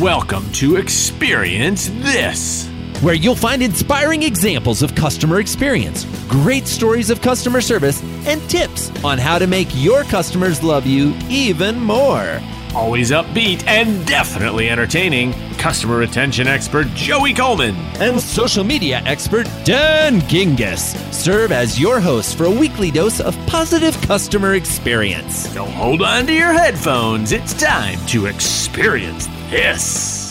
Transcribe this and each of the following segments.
Welcome to Experience This, where you'll find inspiring examples of customer experience, great stories of customer service, and tips on how to make your customers love you even more. Always upbeat and definitely entertaining, customer retention expert Joey Coleman and social media expert Dan Gingiss serve as your hosts for a weekly dose of positive customer experience. So hold on to your headphones. It's time to experience this.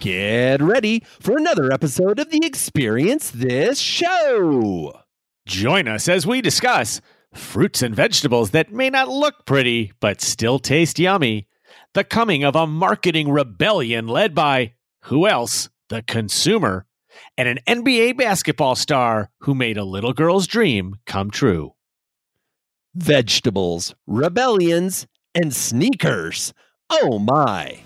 Get ready for another episode of the Experience This show. Join us as we discuss fruits and vegetables that may not look pretty, but still taste yummy. The coming of a marketing rebellion led by who else? The consumer. And an NBA basketball star who made a little girl's dream come true. Vegetables, rebellions, and sneakers. Oh my!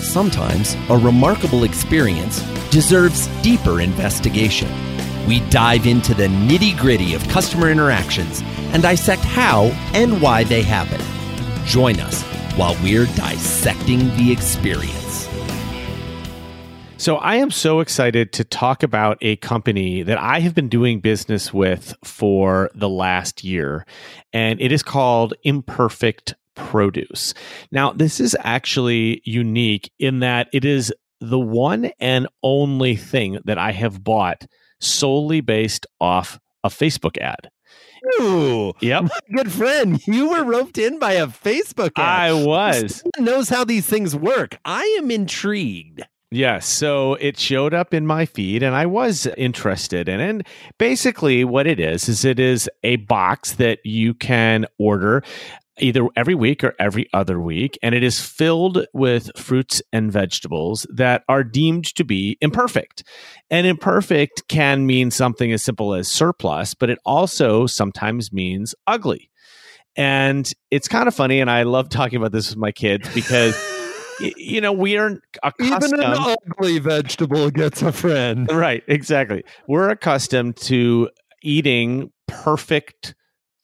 Sometimes a remarkable experience deserves deeper investigation. We dive into the nitty gritty of customer interactions and dissect how and why they happen. Join us while we're dissecting the experience. So, I am so excited to talk about a company that I have been doing business with for the last year, and it is called Imperfect Produce. Now, this is actually unique in that it is the one and only thing that I have bought solely based off a Facebook ad. Ooh, yep. good friend, you were roped in by a Facebook ad. I was. Someone knows how these things work. I am intrigued. Yes. So it showed up in my feed and I was interested in it. And basically, what it is, is it is a box that you can order either every week or every other week. And it is filled with fruits and vegetables that are deemed to be imperfect. And imperfect can mean something as simple as surplus, but it also sometimes means ugly. And it's kind of funny. And I love talking about this with my kids because. you know, we are accustomed. Even an ugly vegetable gets a friend. Right, exactly. We're accustomed to eating perfect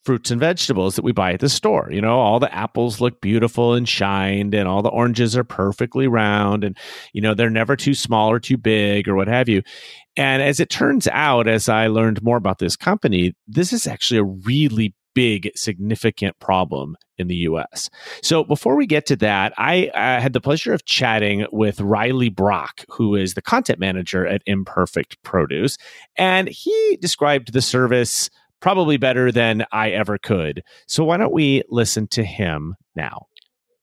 fruits and vegetables that we buy at the store. You know, all the apples look beautiful and shined, and all the oranges are perfectly round, and, you know, they're never too small or too big or what have you. And as it turns out, as I learned more about this company, this is actually a really big, significant problem in the US. So before we get to that, I, I, had the pleasure of chatting with Riley Brock, who is the content manager at Imperfect Produce. And he described the service probably better than I ever could. So why don't we listen to him now?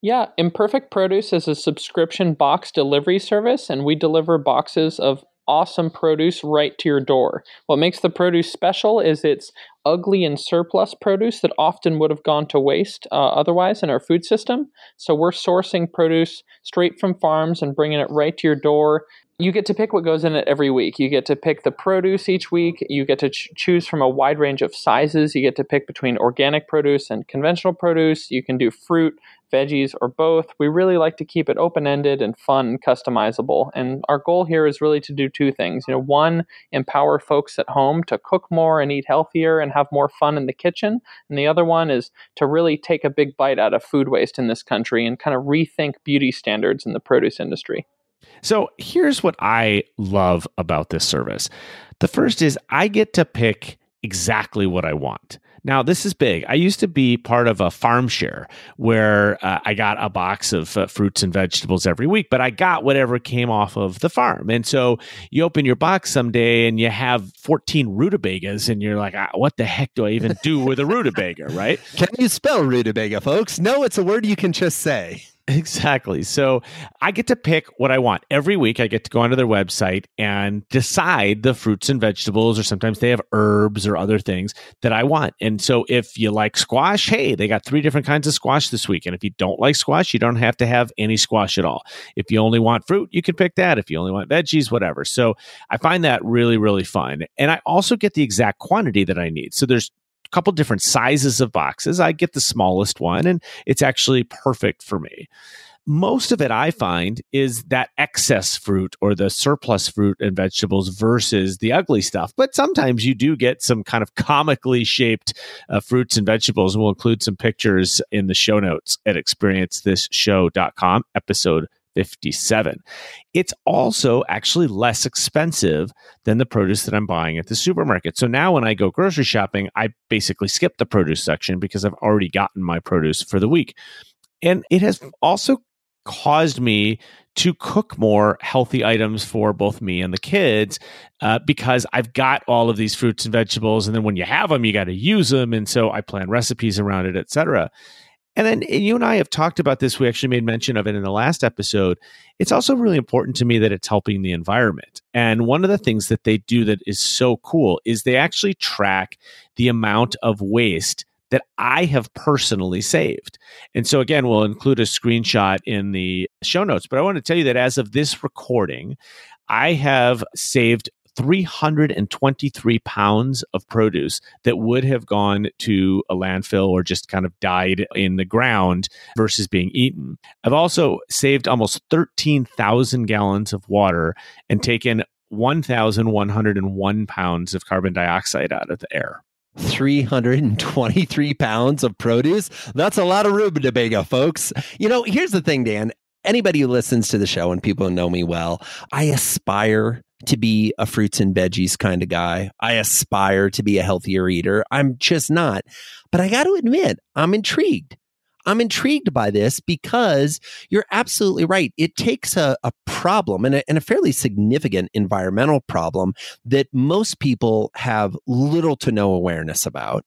Yeah, Imperfect Produce is a subscription box delivery service, and we deliver boxes of awesome produce right to your door. What makes the produce special is it's ugly and surplus produce that often would have gone to waste uh, otherwise in our food system. So we're sourcing produce straight from farms and bringing it right to your door you get to pick what goes in it every week. You get to pick the produce each week. You get to ch- choose from a wide range of sizes. You get to pick between organic produce and conventional produce. You can do fruit, veggies, or both. We really like to keep it open ended and fun and customizable. And our goal here is really to do two things. You know, one, empower folks at home to cook more and eat healthier and have more fun in the kitchen. And the other one is to really take a big bite out of food waste in this country and kind of rethink beauty standards in the produce industry. So here's what I love about this service. The first is I get to pick exactly what I want. Now, this is big. I used to be part of a farm share where uh, I got a box of uh, fruits and vegetables every week, but I got whatever came off of the farm. And so you open your box someday and you have 14 rutabagas, and you're like, ah, what the heck do I even do with a rutabaga, right? Can you spell rutabaga, folks? No, it's a word you can just say. Exactly. So I get to pick what I want. Every week I get to go onto their website and decide the fruits and vegetables, or sometimes they have herbs or other things that I want. And so if you like squash, hey, they got three different kinds of squash this week. And if you don't like squash, you don't have to have any squash at all. If you only want fruit, you can pick that. If you only want veggies, whatever. So I find that really, really fun. And I also get the exact quantity that I need. So there's couple different sizes of boxes. I get the smallest one, and it's actually perfect for me. most of it I find is that excess fruit or the surplus fruit and vegetables versus the ugly stuff. But sometimes you do get some kind of comically shaped uh, fruits and vegetables. And we'll include some pictures in the show notes at experiencethisshow.com, episode 57. It's also actually less expensive than the produce that I'm buying at the supermarket. So now when I go grocery shopping, I basically skip the produce section because I've already gotten my produce for the week. And it has also caused me to cook more healthy items for both me and the kids uh, because I've got all of these fruits and vegetables. And then when you have them, you got to use them. And so I plan recipes around it, etc. And then and you and I have talked about this. We actually made mention of it in the last episode. It's also really important to me that it's helping the environment. And one of the things that they do that is so cool is they actually track the amount of waste that I have personally saved. And so, again, we'll include a screenshot in the show notes. But I want to tell you that as of this recording, I have saved 323 pounds of produce that would have gone to a landfill or just kind of died in the ground versus being eaten. I've also saved almost 13,000 gallons of water and taken 1,101 pounds of carbon dioxide out of the air. 323 pounds of produce. That's a lot of rutabaga, folks. You know, here's the thing, Dan. Anybody who listens to the show and people know me well, I aspire to be a fruits and veggies kind of guy. I aspire to be a healthier eater. I'm just not. But I got to admit, I'm intrigued. I'm intrigued by this because you're absolutely right. It takes a, a problem and a, and a fairly significant environmental problem that most people have little to no awareness about.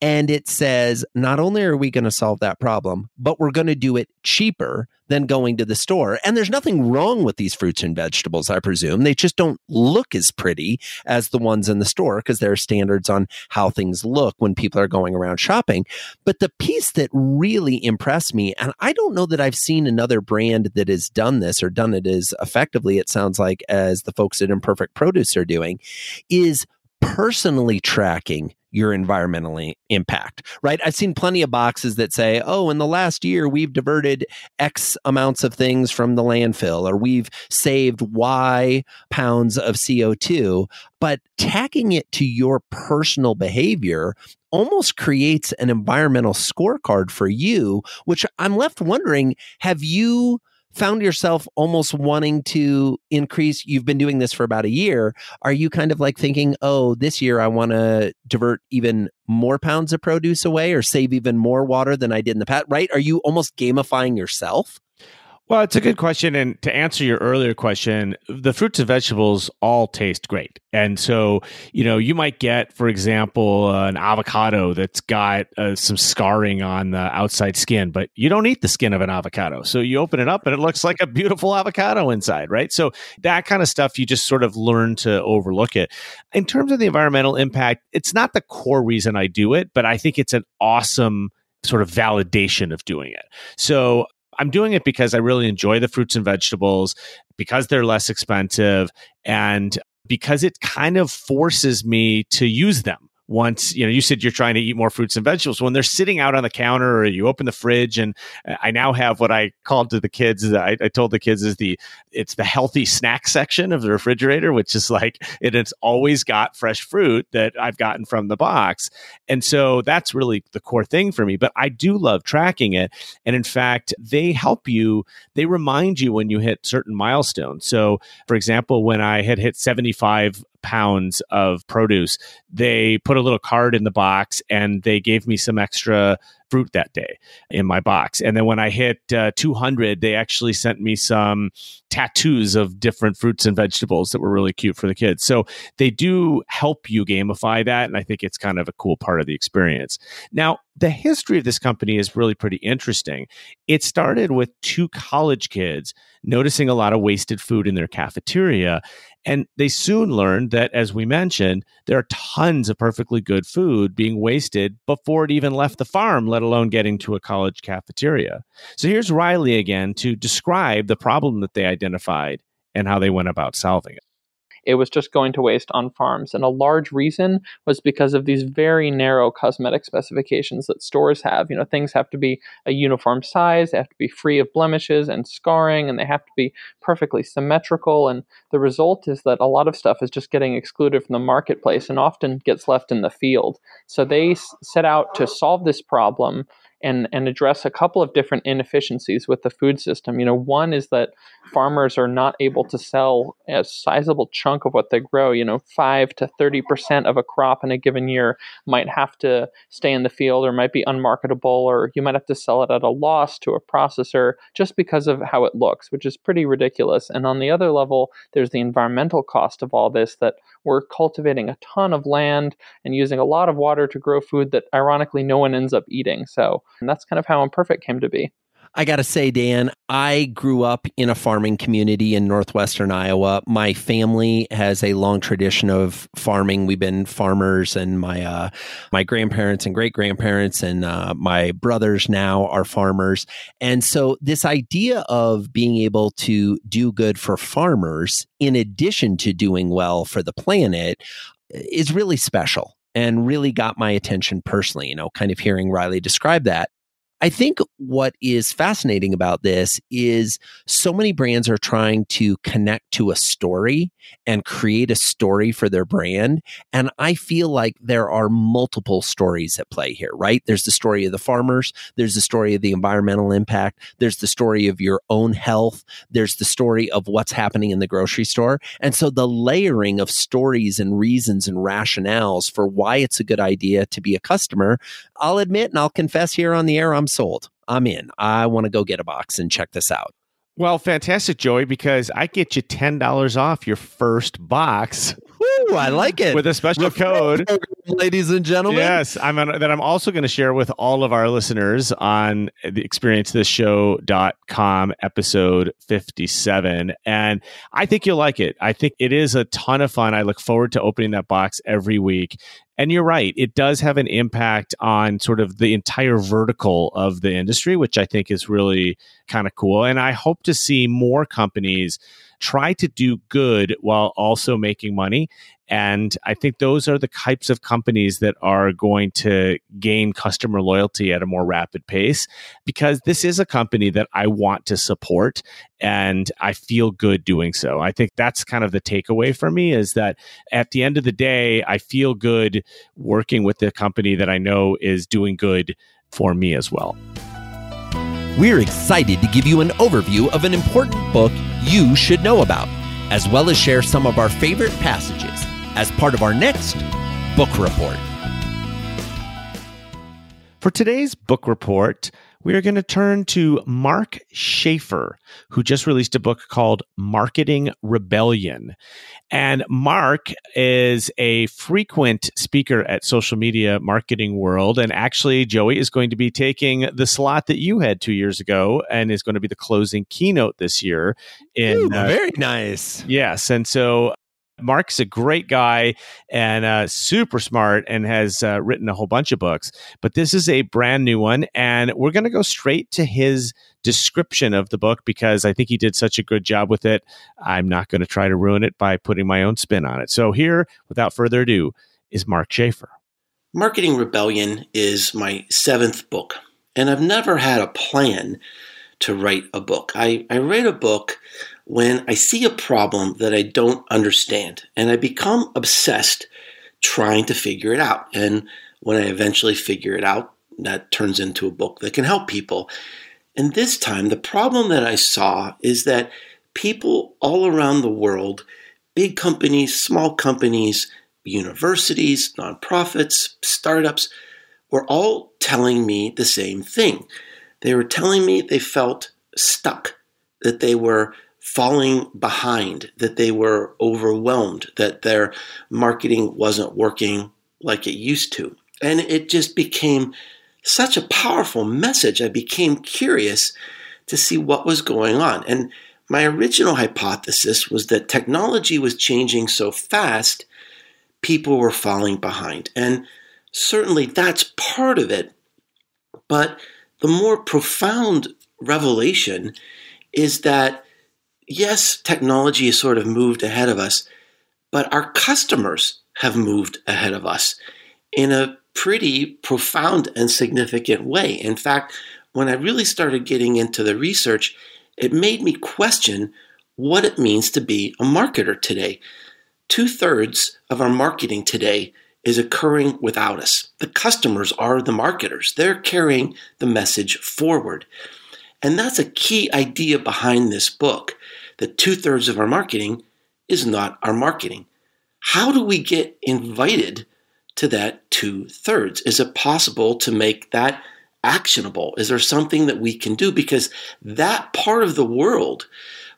And it says, not only are we going to solve that problem, but we're going to do it cheaper than going to the store. And there's nothing wrong with these fruits and vegetables, I presume. They just don't look as pretty as the ones in the store because there are standards on how things look when people are going around shopping. But the piece that really impressed me, and I don't know that I've seen another brand that has done this or done it as effectively, it sounds like, as the folks at Imperfect Produce are doing, is personally tracking your environmental impact, right? I've seen plenty of boxes that say, oh, in the last year, we've diverted X amounts of things from the landfill, or we've saved Y pounds of CO2. But tacking it to your personal behavior almost creates an environmental scorecard for you, which I'm left wondering have you? Found yourself almost wanting to increase you've been doing this for about a year are you kind of like thinking oh this year i want to divert even more pounds of produce away or save even more water than i did in the past right? Are you almost gamifying yourself well, it's a good question. And to answer your earlier question, the fruits and vegetables all taste great. And so, you know, you might get, for example, uh, an avocado that's got uh, some scarring on the outside skin, but you don't eat the skin of an avocado. So you open it up and it looks like a beautiful avocado inside, right? So that kind of stuff, you just sort of learn to overlook it. In terms of the environmental impact, it's not the core reason I do it, but I think it's an awesome sort of validation of doing it. So I'm doing it because I really enjoy the fruits and vegetables, because they're less expensive, and because it kind of forces me to use them once you know you said you're trying to eat more fruits and vegetables. When they're sitting out on the counter or you open the fridge and i now have what i called to the kids I, I, told the kids is the it's the healthy snack section of the refrigerator which is like it, it's always got fresh fruit that i've gotten from the box. And so that's really the core thing for me but i do love tracking it. And in fact they help you they remind you when you hit certain milestones. So for example when i had hit 75 pounds of produce. They put a little card in the box and they gave me some extra fruit that day in my box. And then when I hit uh, 200, they actually sent me some tattoos of different fruits and vegetables that were really cute for the kids. So they do help you gamify that. And I think it's kind of a cool part of the experience. Now, the history of this company is really pretty interesting. It started with two college kids noticing a lot of wasted food in their cafeteria. And they soon learned that, as we mentioned, there are tons of perfectly good food being wasted before it even left the farm, let alone getting to a college cafeteria. So here's Riley again to describe the problem that they identified and how they went about solving it. It was just going to waste on farms. And a large reason was because of these very narrow cosmetic specifications that stores have. You know, things have to be a uniform size, they have to be free of blemishes and scarring, and they have to be perfectly symmetrical. And the result is that a lot of stuff is just getting excluded from the marketplace and often gets left in the field. So they set out to solve this problem and and address a couple of different inefficiencies with the food system. You know, one is that farmers are not able to sell a sizable chunk of what they grow. You know, five to thirty percent of a crop in a given year might have to stay in the field or might be unmarketable, or you might have to sell it at a loss to a processor just because of how it looks, which is pretty ridiculous. And on the other level, there's the environmental cost of all this that we're cultivating a ton of land and using a lot of water to grow food that ironically no one ends up eating. So that's kind of how Imperfect came to be. I got to say, Dan, I grew up in a farming community in northwestern Iowa. My family has a long tradition of farming. We've been farmers, and my uh, my grandparents and great grandparents and uh, my brothers now are farmers. And so, this idea of being able to do good for farmers, in addition to doing well for the planet, is really special and really got my attention personally. You know, kind of hearing Riley describe that. I think what is fascinating about this is so many brands are trying to connect to a story and create a story for their brand. And I feel like there are multiple stories at play here, right? There's the story of the farmers, there's the story of the environmental impact, there's the story of your own health, there's the story of what's happening in the grocery store. And so the layering of stories and reasons and rationales for why it's a good idea to be a customer, I'll admit and I'll confess here on the air, I'm sold. I'm in. I want to go get a box and check this out. Well, fantastic, Joey, because I get you $10 off your first box. Woo, I like it. With a special code. Ladies and gentlemen. Yes, I'm on, that I'm also going to share with all of our listeners on the experiencethisshow.com episode 57. And I think you'll like it. I think it is a ton of fun. I look forward to opening that box every week. And you're right, it does have an impact on sort of the entire vertical of the industry, which I think is really kind of cool. And I hope to see more companies try to do good while also making money. And I think those are the types of companies that are going to gain customer loyalty at a more rapid pace because this is a company that I want to support and I feel good doing so. I think that's kind of the takeaway for me is that at the end of the day, I feel good working with the company that I know is doing good for me as well. We're excited to give you an overview of an important book you should know about, as well as share some of our favorite passages as part of our next book report. For today's book report, we are going to turn to Mark Schaefer, who just released a book called Marketing Rebellion. And Mark is a frequent speaker at Social Media Marketing World. And actually, Joey is going to be taking the slot that you had two years ago and is going to be the closing keynote this year. In, Ooh, uh, very nice. Yes. And so Mark's a great guy and uh, super smart and has uh, written a whole bunch of books. But this is a brand new one. And we're going to go straight to his description of the book because I think he did such a good job with it. I'm not going to try to ruin it by putting my own spin on it. So, here, without further ado, is Mark Schaefer. Marketing Rebellion is my seventh book. And I've never had a plan to write a book. I, I write a book when I see a problem that I don't understand and I become obsessed trying to figure it out. And when I eventually figure it out, that turns into a book that can help people. And this time, the problem that I saw is that people all around the world, big companies, small companies, universities, nonprofits, startups, were all telling me the same thing. They were telling me they felt stuck, that they were falling behind, that they were overwhelmed, that their marketing wasn't working like it used to. And it just became such a powerful message. I became curious to see what was going on. And my original hypothesis was that technology was changing so fast, people were falling behind. And certainly that's part of it. But the more profound revelation is that yes, technology has sort of moved ahead of us, but our customers have moved ahead of us in a pretty profound and significant way. In fact, when I really started getting into the research, it made me question what it means to be a marketer today. Two thirds of our marketing today is occurring without us. The customers are the marketers, they're carrying the message forward. And that's a key idea behind this book that two thirds of our marketing is not our marketing. How do we get invited to that two thirds? Is it possible to make that actionable? Is there something that we can do? Because that part of the world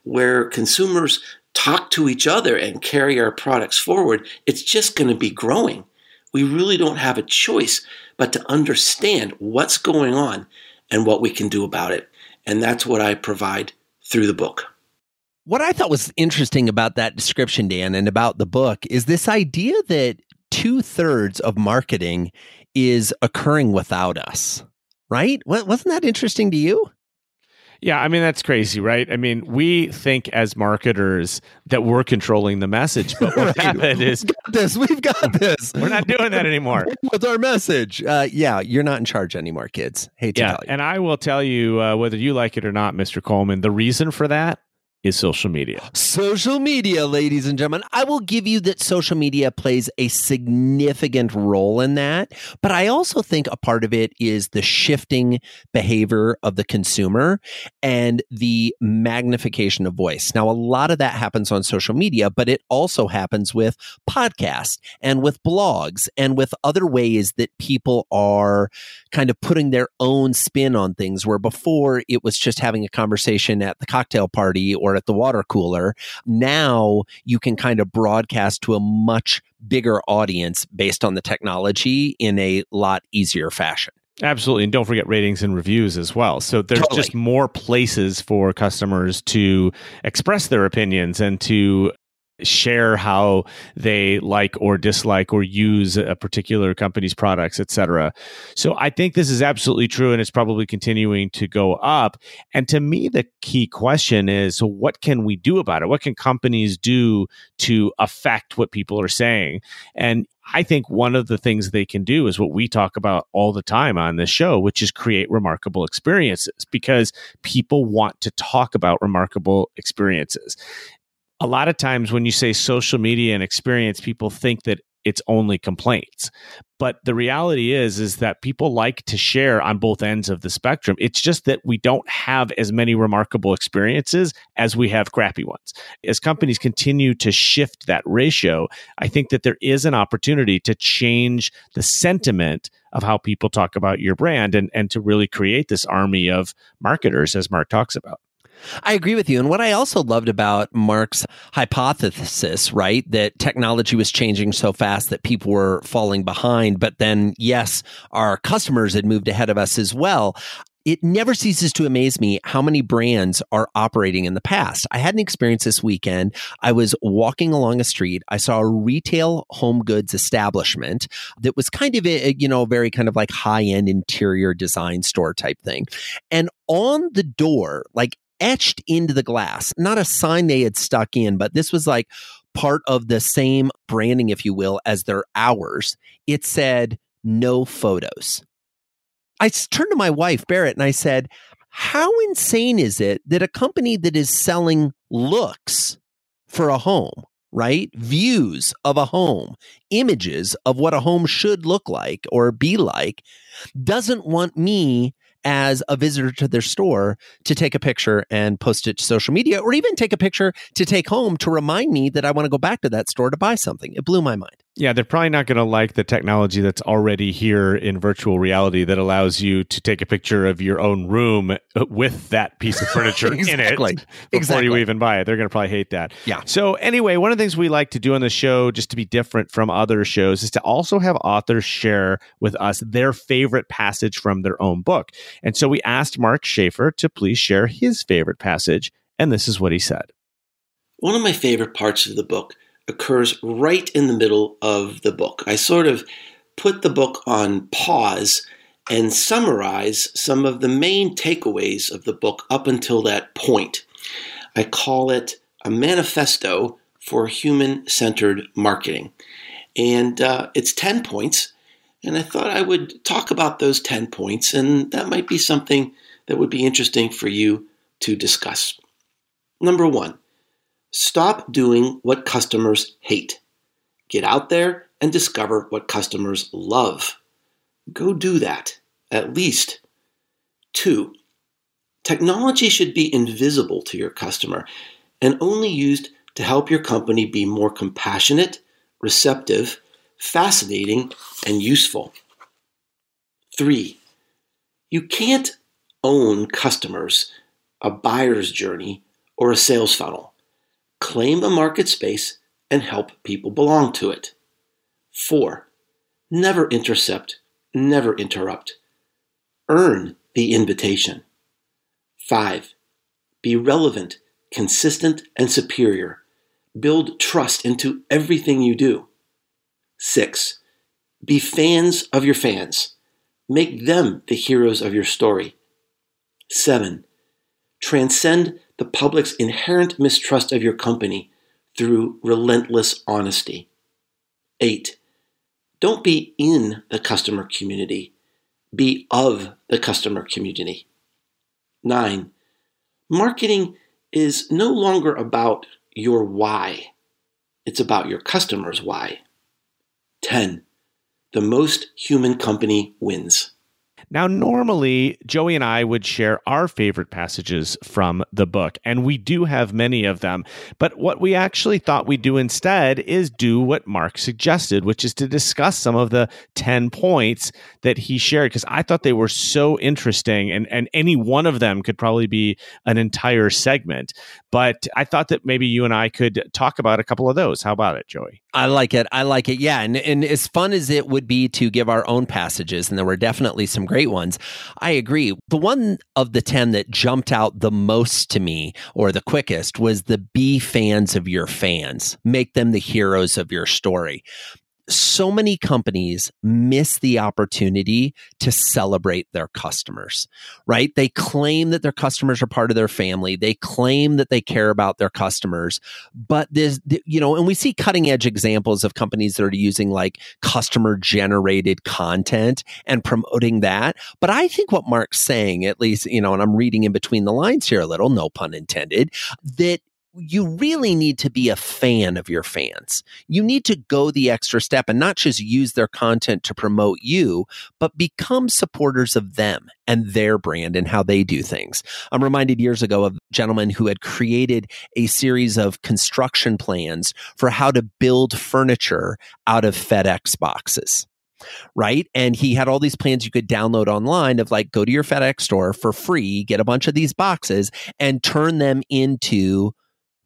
where consumers talk to each other and carry our products forward, it's just going to be growing. We really don't have a choice but to understand what's going on and what we can do about it. And that's what I provide through the book. What I thought was interesting about that description, Dan, and about the book is this idea that two thirds of marketing is occurring without us, right? Wasn't that interesting to you? Yeah, I mean that's crazy, right? I mean, we think as marketers that we're controlling the message, but what right. happened is we've got this. We've got this. we're not doing that anymore. With our message, uh, yeah, you're not in charge anymore, kids. Hate to yeah, tell you. And I will tell you uh, whether you like it or not, Mr. Coleman. The reason for that is social media. Social media, ladies and gentlemen. I will give you that social media plays a significant role in that. But I also think a part of it is the shifting behavior of the consumer and the magnification of voice. Now, a lot of that happens on social media, but it also happens with podcasts and with blogs and with other ways that people are kind of putting their own spin on things where before it was just having a conversation at the cocktail party or at the water cooler. Now you can kind of broadcast to a much bigger audience based on the technology in a lot easier fashion. Absolutely. And don't forget ratings and reviews as well. So there's totally. just more places for customers to express their opinions and to share how they like or dislike or use a particular company's products etc so i think this is absolutely true and it's probably continuing to go up. And to me the key question is so what can we do about it? What can companies do to affect what people are saying? And I think one of the things they can do is what we talk about all the time on this show, which is create remarkable experiences because people want to talk about remarkable experiences a lot of times when you say social media and experience, people think that it's only complaints. But the reality is is that people like to share on both ends of the spectrum. It's just that we don't have as many remarkable experiences as we have crappy ones. As companies continue to shift that ratio, I think that there is an opportunity to change the sentiment of how people talk about your brand and, and to really create this army of marketers as Mark talks about. I agree with you. And what I also loved about Mark's hypothesis, right, that technology was changing so fast that people were falling behind, but then, yes, our customers had moved ahead of us as well. It never ceases to amaze me how many brands are operating in the past. I had an experience this weekend. I was walking along a street. I saw a retail home goods establishment that was kind of a, you know, very kind of like high end interior design store type thing. And on the door, like etched into the glass, not a sign they had stuck in, but this was like part of the same branding, if you will, as their hours. It said, no photos. I turned to my wife, Barrett, and I said, How insane is it that a company that is selling looks for a home, right? Views of a home, images of what a home should look like or be like, doesn't want me as a visitor to their store to take a picture and post it to social media or even take a picture to take home to remind me that I want to go back to that store to buy something. It blew my mind. Yeah, they're probably not going to like the technology that's already here in virtual reality that allows you to take a picture of your own room uh, with that piece of furniture exactly. in it before exactly. you even buy it. They're going to probably hate that. Yeah. So, anyway, one of the things we like to do on the show, just to be different from other shows, is to also have authors share with us their favorite passage from their own book. And so we asked Mark Schaefer to please share his favorite passage. And this is what he said. One of my favorite parts of the book occurs right in the middle of the book. I sort of put the book on pause and summarize some of the main takeaways of the book up until that point. I call it a manifesto for human centered marketing. And uh, it's 10 points. And I thought I would talk about those 10 points, and that might be something that would be interesting for you to discuss. Number one, stop doing what customers hate. Get out there and discover what customers love. Go do that, at least. Two, technology should be invisible to your customer and only used to help your company be more compassionate, receptive, fascinating, and useful. Three, you can't own customers, a buyer's journey, or a sales funnel. Claim a market space and help people belong to it. Four, never intercept, never interrupt. Earn the invitation. Five, be relevant, consistent, and superior. Build trust into everything you do. Six, be fans of your fans. Make them the heroes of your story. Seven, transcend the public's inherent mistrust of your company through relentless honesty. Eight, don't be in the customer community, be of the customer community. Nine, marketing is no longer about your why, it's about your customer's why. 10. The most human company wins. Now, normally, Joey and I would share our favorite passages from the book, and we do have many of them. But what we actually thought we'd do instead is do what Mark suggested, which is to discuss some of the 10 points that he shared, because I thought they were so interesting, and, and any one of them could probably be an entire segment. But I thought that maybe you and I could talk about a couple of those. How about it, Joey? I like it. I like it. Yeah. And, and as fun as it would be to give our own passages, and there were definitely some great ones, I agree. The one of the 10 that jumped out the most to me or the quickest was the be fans of your fans, make them the heroes of your story so many companies miss the opportunity to celebrate their customers, right? They claim that their customers are part of their family. They claim that they care about their customers, but this, you know, and we see cutting edge examples of companies that are using like customer generated content and promoting that. But I think what Mark's saying, at least, you know, and I'm reading in between the lines here a little, no pun intended, that you really need to be a fan of your fans. You need to go the extra step and not just use their content to promote you, but become supporters of them and their brand and how they do things. I'm reminded years ago of a gentleman who had created a series of construction plans for how to build furniture out of FedEx boxes right? And he had all these plans you could download online of like go to your FedEx store for free, get a bunch of these boxes and turn them into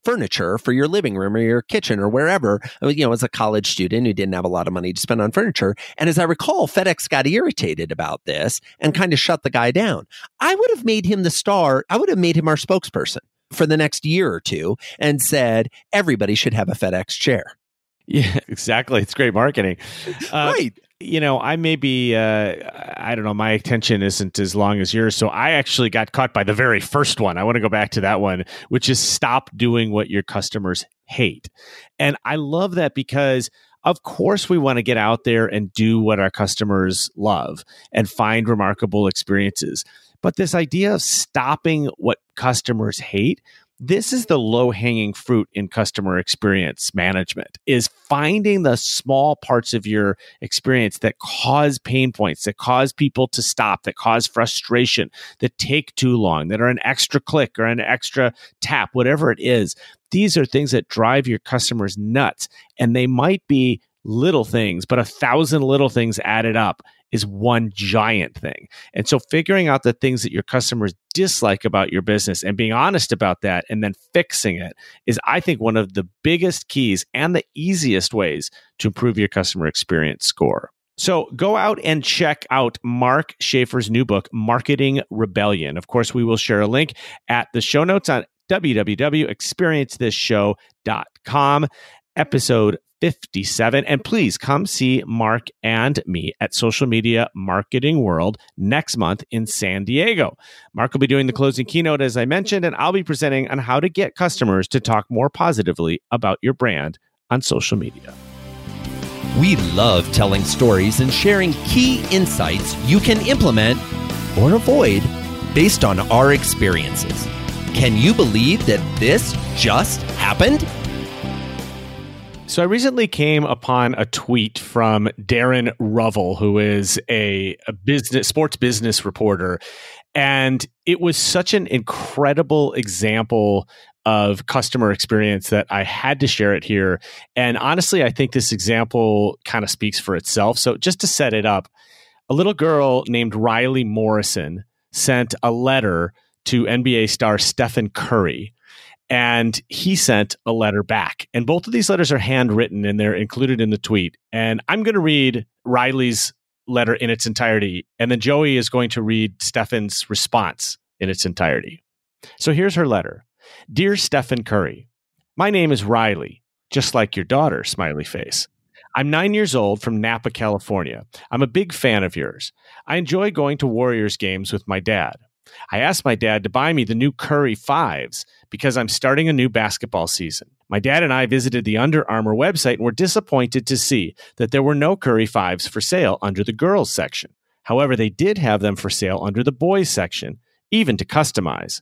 furniture for your living room or your kitchen or wherever. You know, as a college student who didn't have a lot of money to spend on furniture. And as I recall, FedEx got irritated about this and kind of shut the guy down. I would have made him the star. I would have made him our spokesperson for the next year or two and said, everybody should have a FedEx chair. Yeah, exactly. It's great marketing. Uh, right you know, I may be, uh, I don't know, my attention isn't as long as yours. So I actually got caught by the very first one. I want to go back to that one, which is stop doing what your customers hate. And I love that because, of course, we want to get out there and do what our customers love and find remarkable experiences. But this idea of stopping what customers hate, this is the low hanging fruit in customer experience management is finding the small parts of your experience that cause pain points that cause people to stop that cause frustration that take too long that are an extra click or an extra tap whatever it is. These are things that drive your customers nuts and they might be little things but a thousand little things added up is one giant thing. And so figuring out the things that your customers dislike about your business and being honest about that and then fixing it is, I think, one of the biggest keys and the easiest ways to improve your customer experience score. So go out and check out Mark Schaefer's new book, Marketing Rebellion. Of course, we will share a link at the show notes on www.experiencethisshow.com. episode 57. And please come see Mark and me at Social Media Marketing World next month in San Diego. Mark will be doing the closing keynote, as I mentioned, and I'll be presenting on how to get customers to talk more positively about your brand on social media. We love telling stories and sharing key insights you can implement or avoid based on our experiences. Can you believe that this just happened? So I recently came upon a tweet from Darren Rovell, who is a, a, business sports business reporter, and it was such an incredible example of customer experience that I had to share it here. And honestly, I think this example kind of speaks for itself. So just to set it up, a little girl named Riley Morrison sent a letter to NBA star Stephen Curry and he sent a letter back. And both of these letters are handwritten and they're included in the tweet. And I'm going to read Riley's letter in its entirety, and then Joey is going to read Stephen's response in its entirety. So here's her letter Dear Stephen Curry, my name is Riley, just like your daughter, smiley face. I'm nine years old from Napa, California. I'm a big fan of yours. I enjoy going to Warriors games with my dad. I asked my dad to buy me the new Curry fives because I'm starting a new basketball season. My dad and I visited the Under Armour website and were disappointed to see that there were no Curry fives for sale under the girls section. However, they did have them for sale under the boys section, even to customize.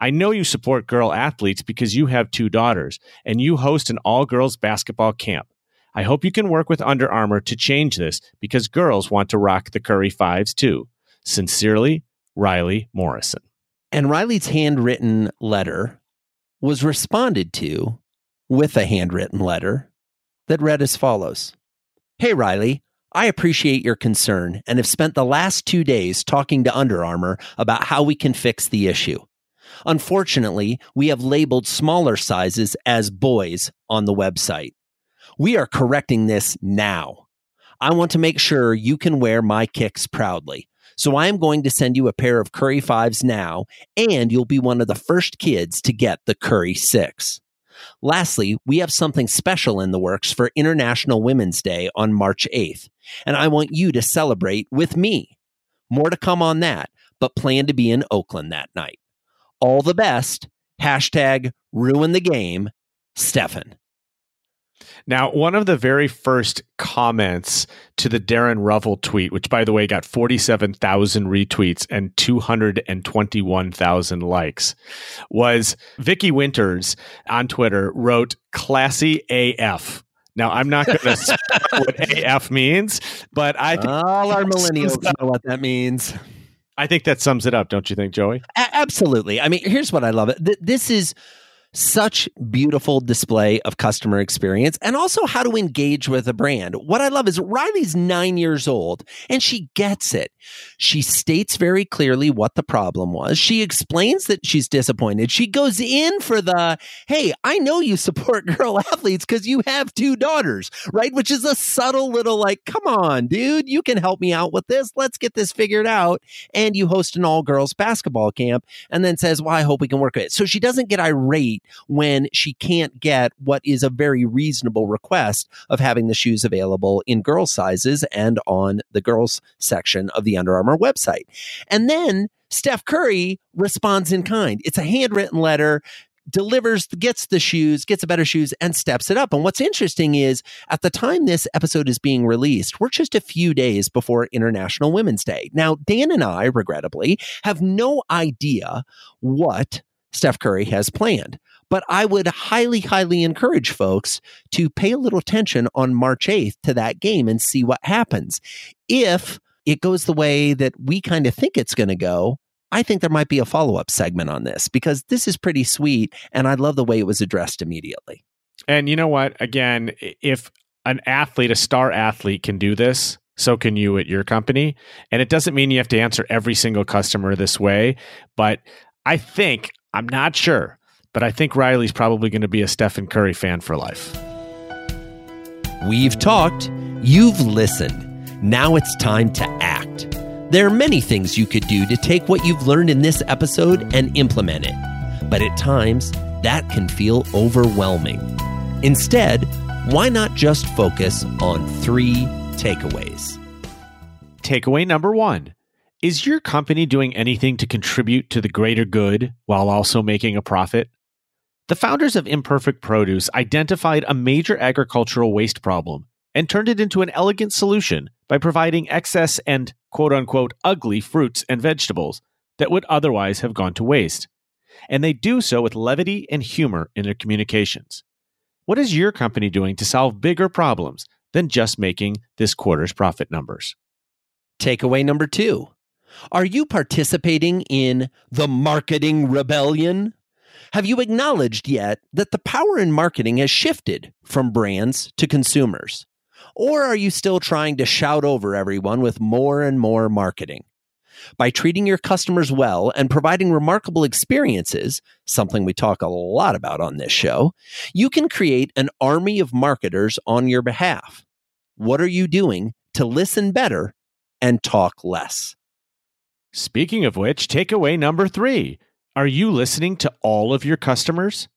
I know you support girl athletes because you have two daughters and you host an all girls basketball camp. I hope you can work with Under Armour to change this because girls want to rock the Curry fives too. Sincerely, Riley Morrison. And Riley's handwritten letter was responded to with a handwritten letter that read as follows Hey, Riley, I appreciate your concern and have spent the last two days talking to Under Armour about how we can fix the issue. Unfortunately, we have labeled smaller sizes as boys on the website. We are correcting this now. I want to make sure you can wear my kicks proudly. So I am going to send you a pair of Curry 5s now, and you'll be one of the first kids to get the Curry 6. Lastly, we have something special in the works for International Women's Day on March 8th, and I want you to celebrate with me. More to come on that, but plan to be in Oakland that night. All the best. Hashtag ruin the game, Stephen. Now, one of the very first comments to the Darren Rovell tweet, which by the way got 47,000 retweets and 221,000 likes, was Vicky Winters on Twitter wrote classy AF. Now, I'm not going to say what AF means, but I think all our millennials know what that means. I think that sums it up, don't you think, Joey? A- absolutely. I mean, here's what I love it. Th- this is such beautiful display of customer experience and also how to engage with a brand. What I love is Riley's nine years old and she gets it. She states very clearly what the problem was. She explains that she's disappointed. She goes in for the, hey, I know you support girl athletes because you have two daughters, right? Which is a subtle little like, come on, dude, you can help me out with this. Let's get this figured out. And you host an all girls basketball camp and then says, well, I hope we can work with it. So she doesn't get irate when she can't get what is a very reasonable request of having the shoes available in girls sizes and on the girls section of the Under Armour website. And then Steph Curry responds in kind. It's a handwritten letter delivers, gets the shoes, gets a better shoes, and steps it up. And what's interesting is at the time this episode is being released, we're just a few days before International Women's Day. Now, Dan and I, regrettably, have no idea what Steph Curry has planned. But I would highly, highly encourage folks to pay a little attention on March 8th to that game and see what happens. If it goes the way that we kind of think it's going to go, I think there might be a follow up segment on this because this is pretty sweet. And I love the way it was addressed immediately. And you know what? Again, if an athlete, a star athlete, can do this, so can you at your company. And it doesn't mean you have to answer every single customer this way. But I think, I'm not sure, but I think Riley's probably going to be a Stephen Curry fan for life. We've talked, you've listened. Now it's time to act. There are many things you could do to take what you've learned in this episode and implement it, but at times that can feel overwhelming. Instead, why not just focus on three takeaways? Takeaway number one Is your company doing anything to contribute to the greater good while also making a profit? The founders of Imperfect Produce identified a major agricultural waste problem and turned it into an elegant solution by providing excess and quote unquote ugly fruits and vegetables that would otherwise have gone to waste. And they do so with levity and humor in their communications. What is your company doing to solve bigger problems than just making this quarter's profit numbers? Takeaway number two Are you participating in the marketing rebellion? Have you acknowledged yet that the power in marketing has shifted from brands to consumers? Or are you still trying to shout over everyone with more and more marketing? By treating your customers well and providing remarkable experiences, something we talk a lot about on this show, you can create an army of marketers on your behalf. What are you doing to listen better and talk less? Speaking of which, takeaway number three are you listening to all of your customers?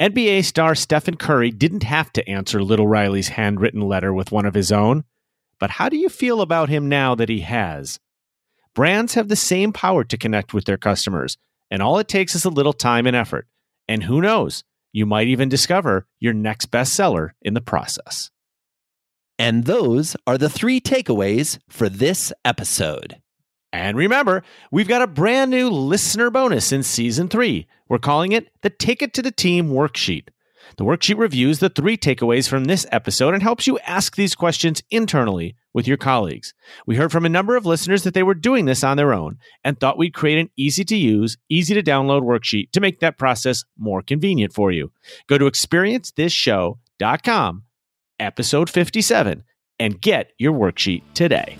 NBA star Stephen Curry didn't have to answer Little Riley's handwritten letter with one of his own. But how do you feel about him now that he has? Brands have the same power to connect with their customers, and all it takes is a little time and effort. And who knows, you might even discover your next bestseller in the process. And those are the three takeaways for this episode. And remember, we've got a brand new listener bonus in season three. We're calling it the Take It to the Team worksheet. The worksheet reviews the three takeaways from this episode and helps you ask these questions internally with your colleagues. We heard from a number of listeners that they were doing this on their own and thought we'd create an easy to use, easy to download worksheet to make that process more convenient for you. Go to experiencethisshow.com, episode 57, and get your worksheet today.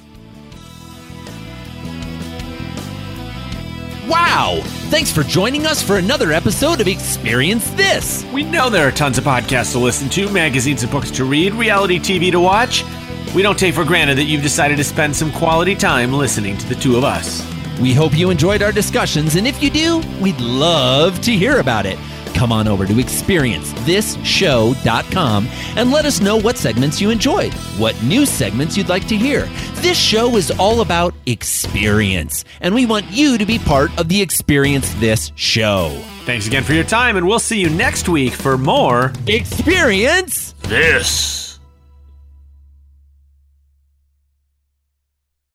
Wow! Thanks for joining us for another episode of Experience This. We know there are tons of podcasts to listen to, magazines and books to read, reality TV to watch. We don't take for granted that you've decided to spend some quality time listening to the two of us. We hope you enjoyed our discussions, and if you do, we'd love to hear about it. Come on over to experiencethisshow.com and let us know what segments you enjoyed, what new segments you'd like to hear. This show is all about experience, and we want you to be part of the Experience This show. Thanks again for your time, and we'll see you next week for more Experience This.